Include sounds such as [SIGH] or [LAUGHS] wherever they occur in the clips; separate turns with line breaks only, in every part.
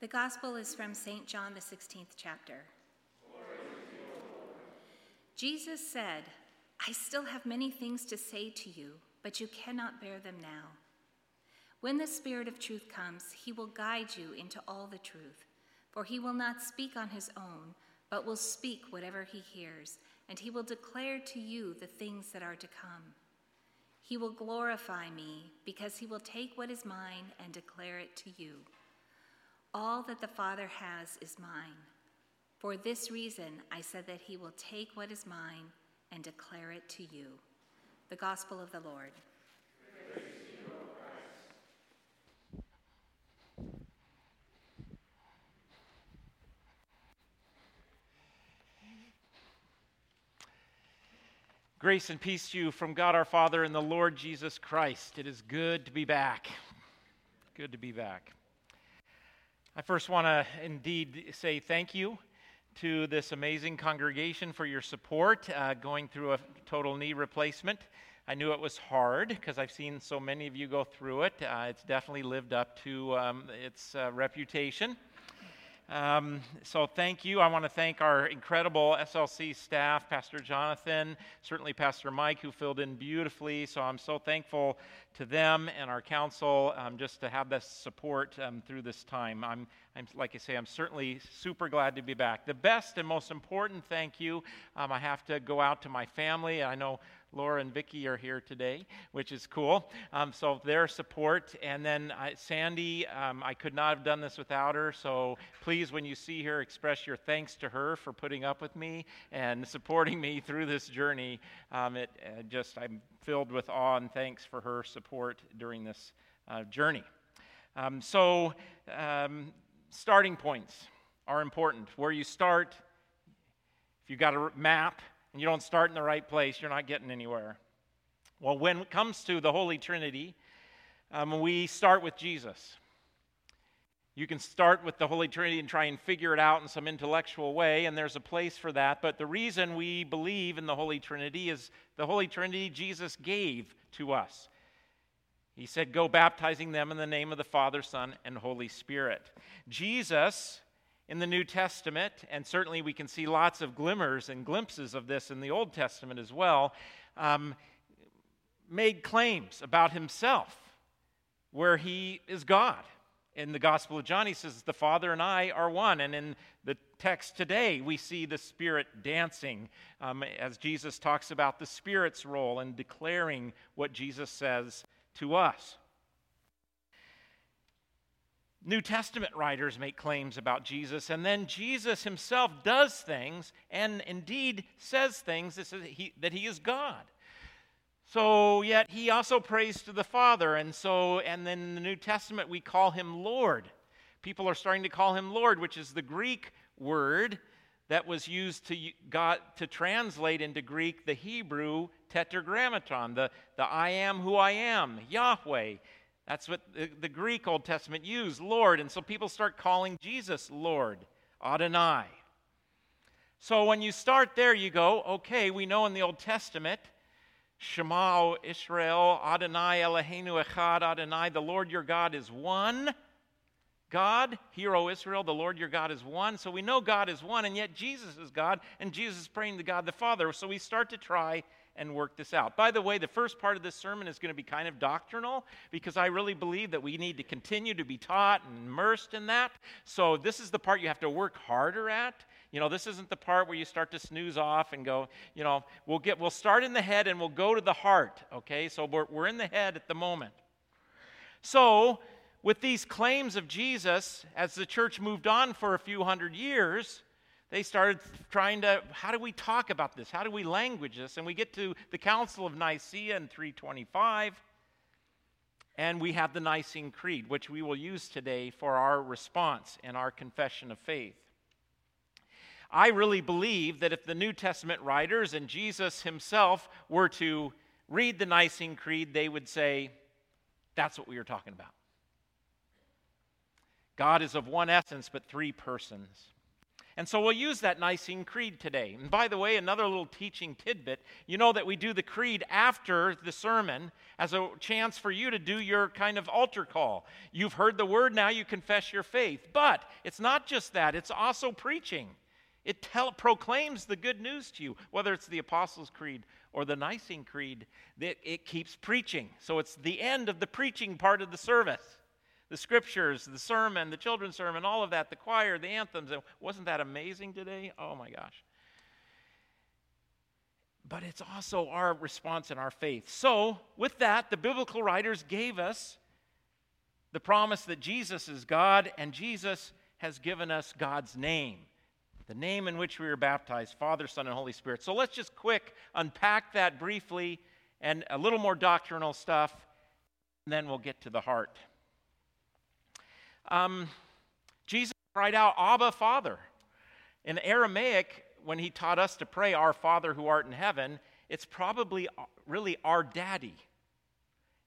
The Gospel is from St. John, the 16th chapter. Jesus said, I still have many things to say to you, but you cannot bear them now. When the Spirit of truth comes, he will guide you into all the truth, for he will not speak on his own, but will speak whatever he hears, and he will declare to you the things that are to come. He will glorify me, because he will take what is mine and declare it to you. All that the Father has is mine. For this reason, I said that he will take what is mine and declare it to you. The Gospel of the Lord.
Grace and peace to you from God our Father and the Lord Jesus Christ. It is good to be back. Good to be back. I first want to indeed say thank you to this amazing congregation for your support uh, going through a total knee replacement. I knew it was hard because I've seen so many of you go through it. Uh, it's definitely lived up to um, its uh, reputation. Um, so, thank you. I want to thank our incredible SLC staff, Pastor Jonathan, certainly Pastor Mike, who filled in beautifully. So, I'm so thankful to them and our council um, just to have this support um, through this time. I'm, I'm, like I say, I'm certainly super glad to be back. The best and most important thank you, um, I have to go out to my family. I know Laura and Vicky are here today, which is cool. Um, so their support, and then uh, Sandy, um, I could not have done this without her. So please, when you see her, express your thanks to her for putting up with me and [LAUGHS] supporting me through this journey. Um, it uh, just I'm filled with awe and thanks for her support during this uh, journey. Um, so um, starting points are important. Where you start, if you've got a map and you don't start in the right place, you're not getting anywhere. Well, when it comes to the Holy Trinity, um, we start with Jesus. You can start with the Holy Trinity and try and figure it out in some intellectual way, and there's a place for that. But the reason we believe in the Holy Trinity is the Holy Trinity Jesus gave to us. He said, Go baptizing them in the name of the Father, Son, and Holy Spirit. Jesus in the New Testament, and certainly we can see lots of glimmers and glimpses of this in the Old Testament as well, um, made claims about himself where he is God. In the Gospel of John, he says, The Father and I are one. And in the text today, we see the Spirit dancing um, as Jesus talks about the Spirit's role in declaring what Jesus says to us. New Testament writers make claims about Jesus, and then Jesus himself does things and indeed says things that, he, that he is God. So, yet he also prays to the Father, and so, and then in the New Testament we call him Lord. People are starting to call him Lord, which is the Greek word that was used to, God, to translate into Greek the Hebrew tetragrammaton, the, the I am who I am, Yahweh. That's what the, the Greek Old Testament used, Lord. And so people start calling Jesus Lord, Adonai. So when you start there, you go, okay, we know in the Old Testament, Shema Israel, Adonai Eloheinu Echad Adonai, the Lord your God is one. God, hear, O Israel, the Lord your God is one. So we know God is one, and yet Jesus is God, and Jesus is praying to God the Father. So we start to try and work this out. By the way, the first part of this sermon is going to be kind of doctrinal because I really believe that we need to continue to be taught and immersed in that. So, this is the part you have to work harder at. You know, this isn't the part where you start to snooze off and go, you know, we'll get we'll start in the head and we'll go to the heart, okay? So we're we're in the head at the moment. So, with these claims of Jesus as the church moved on for a few hundred years, they started trying to how do we talk about this? How do we language this? And we get to the council of nicaea in 325 and we have the nicene creed which we will use today for our response and our confession of faith. I really believe that if the new testament writers and jesus himself were to read the nicene creed they would say that's what we were talking about. God is of one essence but three persons And so we'll use that Nicene Creed today. And by the way, another little teaching tidbit you know that we do the creed after the sermon as a chance for you to do your kind of altar call. You've heard the word, now you confess your faith. But it's not just that, it's also preaching. It tell, proclaims the good news to you, whether it's the Apostles' Creed or the Nicene Creed, that it keeps preaching. So it's the end of the preaching part of the service the scriptures, the sermon, the children's sermon, all of that, the choir, the anthems. Wasn't that amazing today? Oh my gosh. But it's also our response and our faith. So, with that, the biblical writers gave us the promise that Jesus is God and Jesus has given us God's name, the name in which we were baptized Father, Son, and Holy Spirit. So, let's just quick unpack that briefly and a little more doctrinal stuff, and then we'll get to the heart. Um, Jesus cried out, Abba, Father. In Aramaic, when he taught us to pray, Our Father who art in heaven, it's probably uh, really our daddy.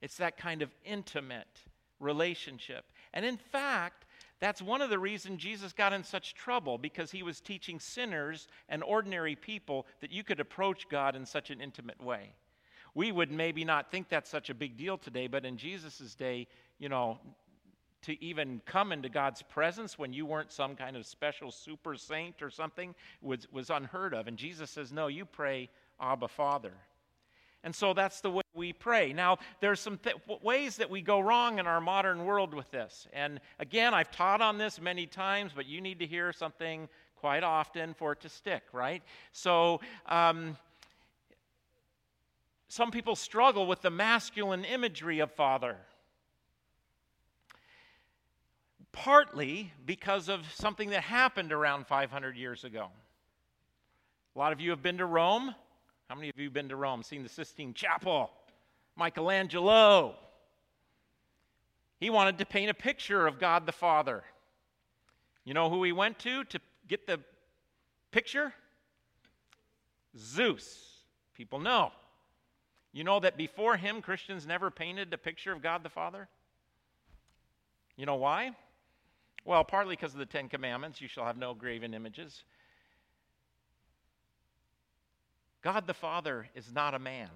It's that kind of intimate relationship. And in fact, that's one of the reasons Jesus got in such trouble because he was teaching sinners and ordinary people that you could approach God in such an intimate way. We would maybe not think that's such a big deal today, but in Jesus' day, you know, to even come into God's presence when you weren't some kind of special super saint or something was, was unheard of. And Jesus says, No, you pray, Abba, Father. And so that's the way we pray. Now, there's some th- ways that we go wrong in our modern world with this. And again, I've taught on this many times, but you need to hear something quite often for it to stick, right? So, um, some people struggle with the masculine imagery of father partly because of something that happened around 500 years ago. A lot of you have been to Rome. How many of you have been to Rome, seen the Sistine Chapel? Michelangelo. He wanted to paint a picture of God the Father. You know who he went to to get the picture? Zeus. People know. You know that before him, Christians never painted a picture of God the Father? You know why? Well, partly because of the Ten Commandments you shall have no graven images. God the Father is not a man.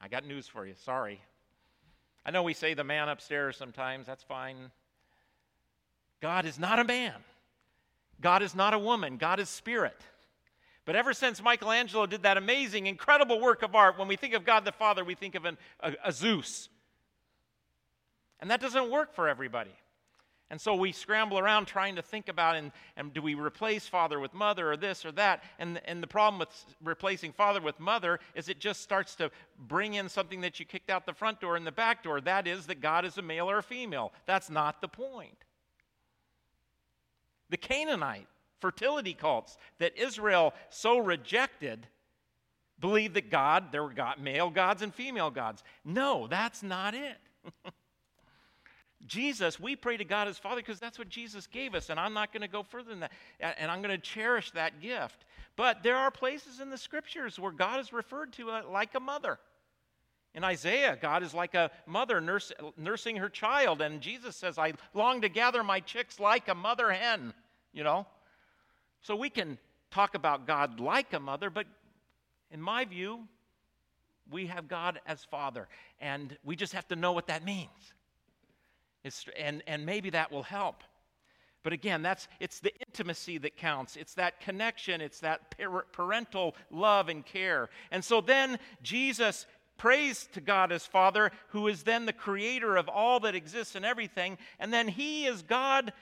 I got news for you. Sorry. I know we say the man upstairs sometimes. That's fine. God is not a man. God is not a woman. God is spirit. But ever since Michelangelo did that amazing, incredible work of art, when we think of God the Father, we think of an, a, a Zeus. And that doesn't work for everybody. And so we scramble around trying to think about and, and do we replace father with mother or this or that? And, and the problem with replacing father with mother is it just starts to bring in something that you kicked out the front door and the back door. That is that God is a male or a female. That's not the point. The Canaanite fertility cults that Israel so rejected believed that God, there were God, male gods and female gods. No, that's not it. [LAUGHS] Jesus, we pray to God as Father because that's what Jesus gave us, and I'm not going to go further than that. And I'm going to cherish that gift. But there are places in the scriptures where God is referred to uh, like a mother. In Isaiah, God is like a mother nurse, nursing her child, and Jesus says, I long to gather my chicks like a mother hen, you know? So we can talk about God like a mother, but in my view, we have God as Father, and we just have to know what that means. It's, and, and maybe that will help. But again, that's it's the intimacy that counts. It's that connection, it's that parental love and care. And so then Jesus prays to God as Father, who is then the creator of all that exists and everything, and then he is God,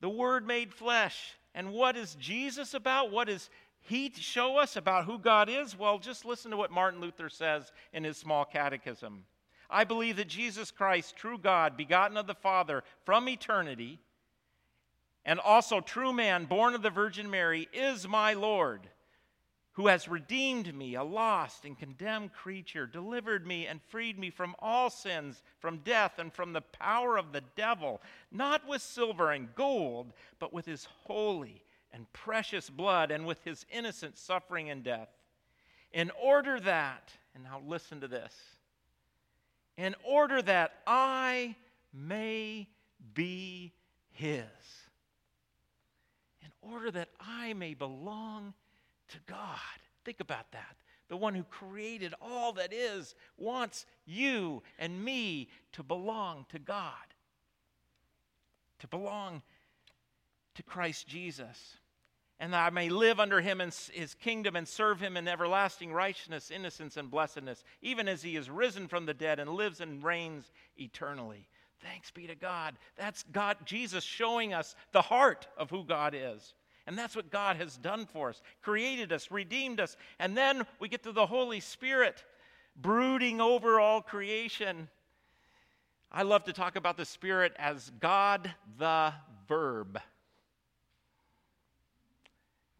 the word made flesh. And what is Jesus about? What does he show us about who God is? Well, just listen to what Martin Luther says in his small catechism. I believe that Jesus Christ, true God, begotten of the Father from eternity, and also true man, born of the Virgin Mary, is my Lord, who has redeemed me, a lost and condemned creature, delivered me and freed me from all sins, from death, and from the power of the devil, not with silver and gold, but with his holy and precious blood, and with his innocent suffering and death. In order that, and now listen to this in order that I may be his. In order that I may belong to God. Think about that. The one who created all that is wants you and me to belong to God, to belong to Christ Jesus and that I may live under him in his kingdom and serve him in everlasting righteousness, innocence, and blessedness, even as he is risen from the dead and lives and reigns eternally. Thanks be to God. That's God, Jesus showing us the heart of who God is. And that's what God has done for us created us, redeemed us. And then we get to the Holy Spirit brooding over all creation. I love to talk about the Spirit as God the Verb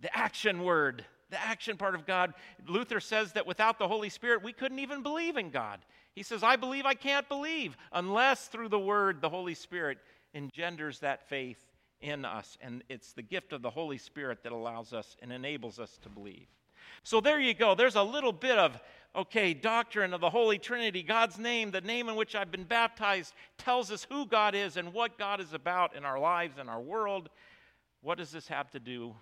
the action word, the action part of God. Luther says that without the Holy Spirit, we couldn't even believe in God. He says, I believe I can't believe unless through the Word, the Holy Spirit engenders that faith in us. And it's the gift of the Holy Spirit that allows us and enables us to believe. So there you go. There's a little bit of, okay, doctrine of the Holy Trinity. God's name, the name in which I've been baptized, tells us who God is and what God is about in our lives and our world. What does this have to do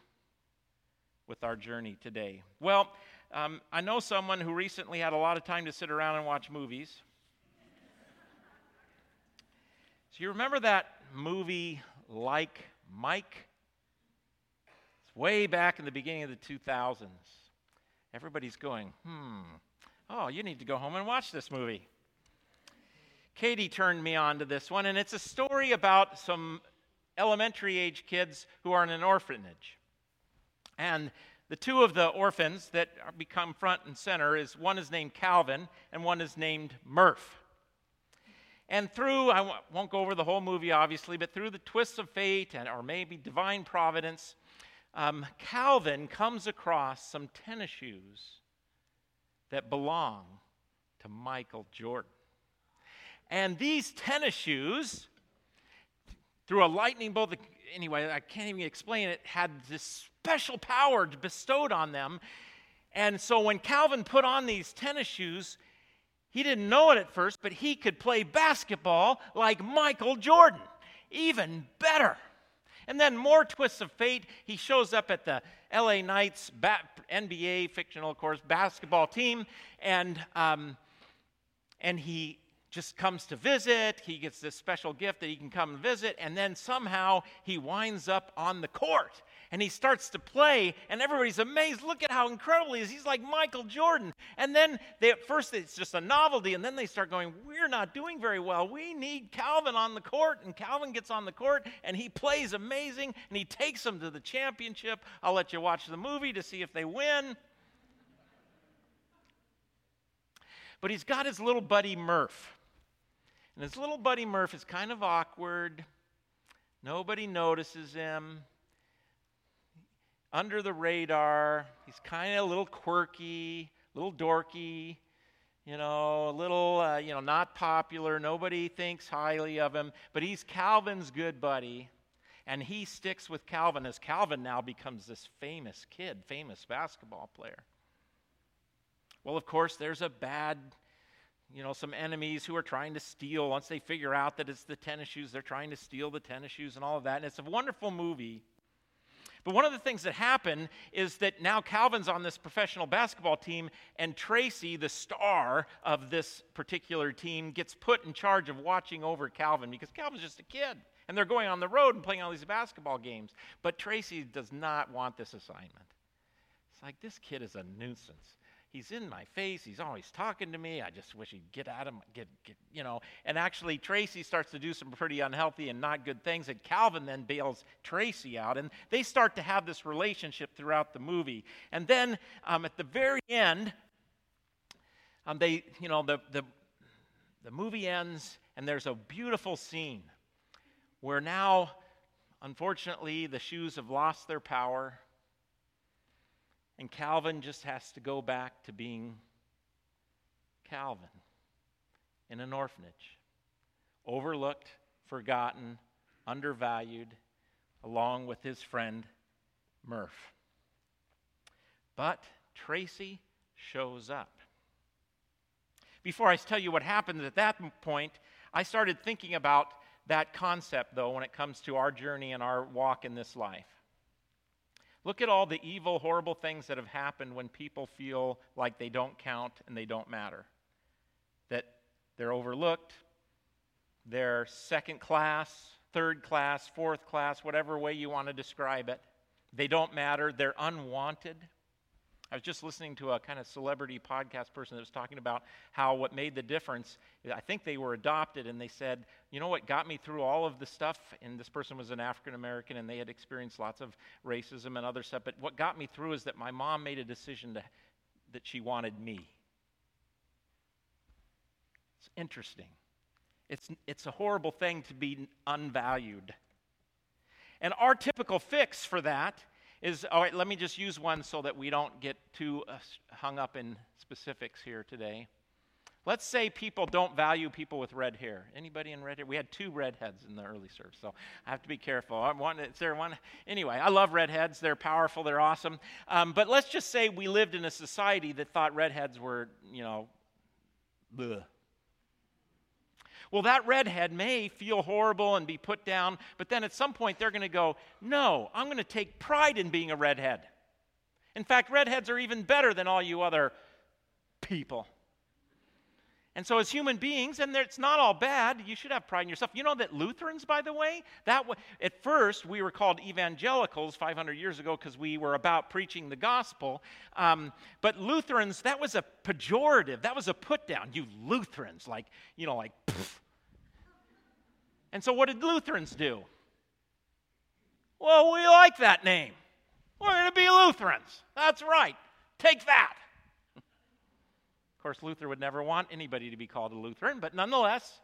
with our journey today? Well, um, I know someone who recently had a lot of time to sit around and watch movies. so, you remember that movie Like Mike? It's way back in the beginning of the 2000s. Everybody's going, hmm, oh, you need to go home and watch this movie. Katie turned me on to this one, and it's a story about some elementary age kids who are in an orphanage. And the two of the orphans that become front and center is one is named Calvin and one is named Murph. And through, I won't go over the whole movie obviously, but through the twists of fate and, or maybe divine providence, um, Calvin comes across some tennis shoes that belong to Michael Jordan. And these tennis shoes, through a lightning bolt, anyway, I can't even explain it, had this special power bestowed on them. And so when Calvin put on these tennis shoes, he didn't know it at first, but he could play basketball like Michael Jordan, even better. And then more twists of fate. He shows up at the LA Knights NBA fictional, of course, basketball team, and um, and he just comes to visit. He gets this special gift that he can come and visit, and then somehow he winds up on the court and he starts to play, and everybody's amazed. Look at how incredible he is. He's like Michael Jordan. And then they, at first it's just a novelty, and then they start going, We're not doing very well. We need Calvin on the court. And Calvin gets on the court, and he plays amazing, and he takes them to the championship. I'll let you watch the movie to see if they win. But he's got his little buddy Murph. And his little buddy Murph is kind of awkward. Nobody notices him. Under the radar. He's kind of a little quirky, a little dorky, you know, a little, uh, you know, not popular. Nobody thinks highly of him. But he's Calvin's good buddy. And he sticks with Calvin as Calvin now becomes this famous kid, famous basketball player. Well, of course, there's a bad you know, some enemies who are trying to steal. Once they figure out that it's the tennis shoes, they're trying to steal the tennis shoes and all of that. And it's a wonderful movie. But one of the things that happen is that now Calvin's on this professional basketball team, and Tracy, the star of this particular team, gets put in charge of watching over Calvin because Calvin's just a kid. And they're going on the road and playing all these basketball games. But Tracy does not want this assignment. It's like, this kid is a nuisance he's in my face. He's always talking to me. I just wish he'd get at him, get, get, you know. And actually, Tracy starts to do some pretty unhealthy and not good things. And Calvin then bails Tracy out. And they start to have this relationship throughout the movie. And then um, at the very end, um, they, you know, the, the, the movie ends, and there's a beautiful scene where now, unfortunately, the shoes have lost their power and Calvin just has to go back to being Calvin in an orphanage, overlooked, forgotten, undervalued, along with his friend Murph. But Tracy shows up. Before I tell you what happened at that point, I started thinking about that concept, though, when it comes to our journey and our walk in this life. Look at all the evil, horrible things that have happened when people feel like they don't count and they don't matter. That they're overlooked, they're second class, third class, fourth class, whatever way you want to describe it. They don't matter, they're unwanted. I was just listening to a kind of celebrity podcast person that was talking about how what made the difference. I think they were adopted, and they said, you know what got me through all of the stuff? And this person was an African American, and they had experienced lots of racism and other stuff. But what got me through is that my mom made a decision to, that she wanted me. It's interesting. It's, it's a horrible thing to be unvalued. And our typical fix for that is all right, let me just use one so that we don't get too uh, hung up in specifics here today. Let's say people don't value people with red hair. Anybody in red hair? We had two redheads in the early service, so I have to be careful. I want, is there one? Anyway, I love redheads. They're powerful. They're awesome. Um, but let's just say we lived in a society that thought redheads were, you know, bleh. Well, that redhead may feel horrible and be put down, but then at some point they're going to go, No, I'm going to take pride in being a redhead. In fact, redheads are even better than all you other people. And so, as human beings, and it's not all bad, you should have pride in yourself. You know that Lutherans, by the way, that w- at first we were called evangelicals 500 years ago because we were about preaching the gospel. Um, but Lutherans, that was a pejorative, that was a put down. You Lutherans, like, you know, like. And so, what did Lutherans do? Well, we like that name. We're going to be Lutherans. That's right. Take that. Of course, Luther would never want anybody to be called a Lutheran, but nonetheless,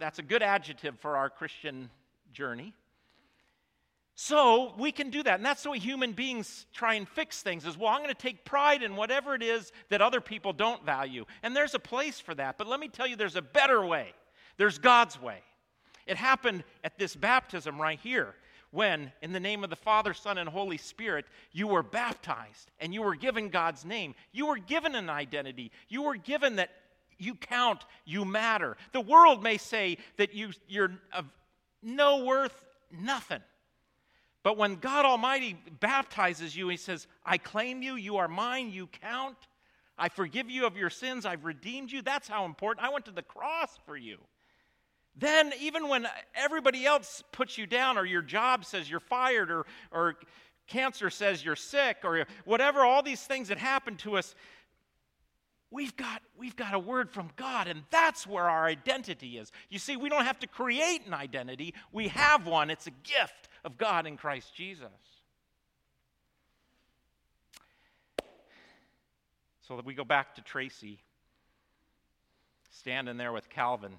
that's a good adjective for our Christian journey. So we can do that. And that's the way human beings try and fix things is, well, I'm going to take pride in whatever it is that other people don't value. And there's a place for that. But let me tell you, there's a better way. There's God's way. It happened at this baptism right here when, in the name of the Father, Son, and Holy Spirit, you were baptized and you were given God's name. You were given an identity. You were given that you count, you matter. The world may say that you, you're of no worth, nothing. But when God Almighty baptizes you, He says, I claim you, you are mine, you count. I forgive you of your sins, I've redeemed you. That's how important. I went to the cross for you. Then, even when everybody else puts you down, or your job says you're fired, or, or cancer says you're sick, or whatever, all these things that happen to us, we've got, we've got a word from God, and that's where our identity is. You see, we don't have to create an identity, we have one. It's a gift of God in Christ Jesus. So that we go back to Tracy standing there with Calvin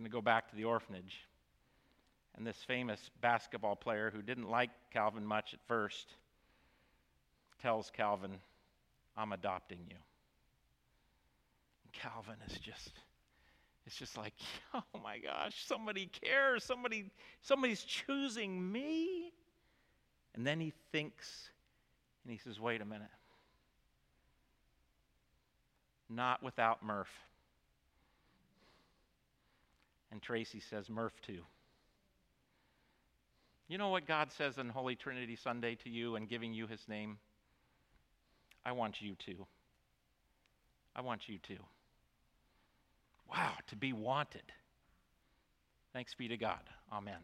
going to go back to the orphanage. And this famous basketball player who didn't like Calvin much at first tells Calvin, I'm adopting you. And Calvin is just it's just like, [LAUGHS] oh my gosh, somebody cares. Somebody somebody's choosing me. And then he thinks and he says, "Wait a minute. Not without Murph." And Tracy says, Murph too. You know what God says on Holy Trinity Sunday to you and giving you his name? I want you to. I want you to. Wow, to be wanted. Thanks be to God. Amen.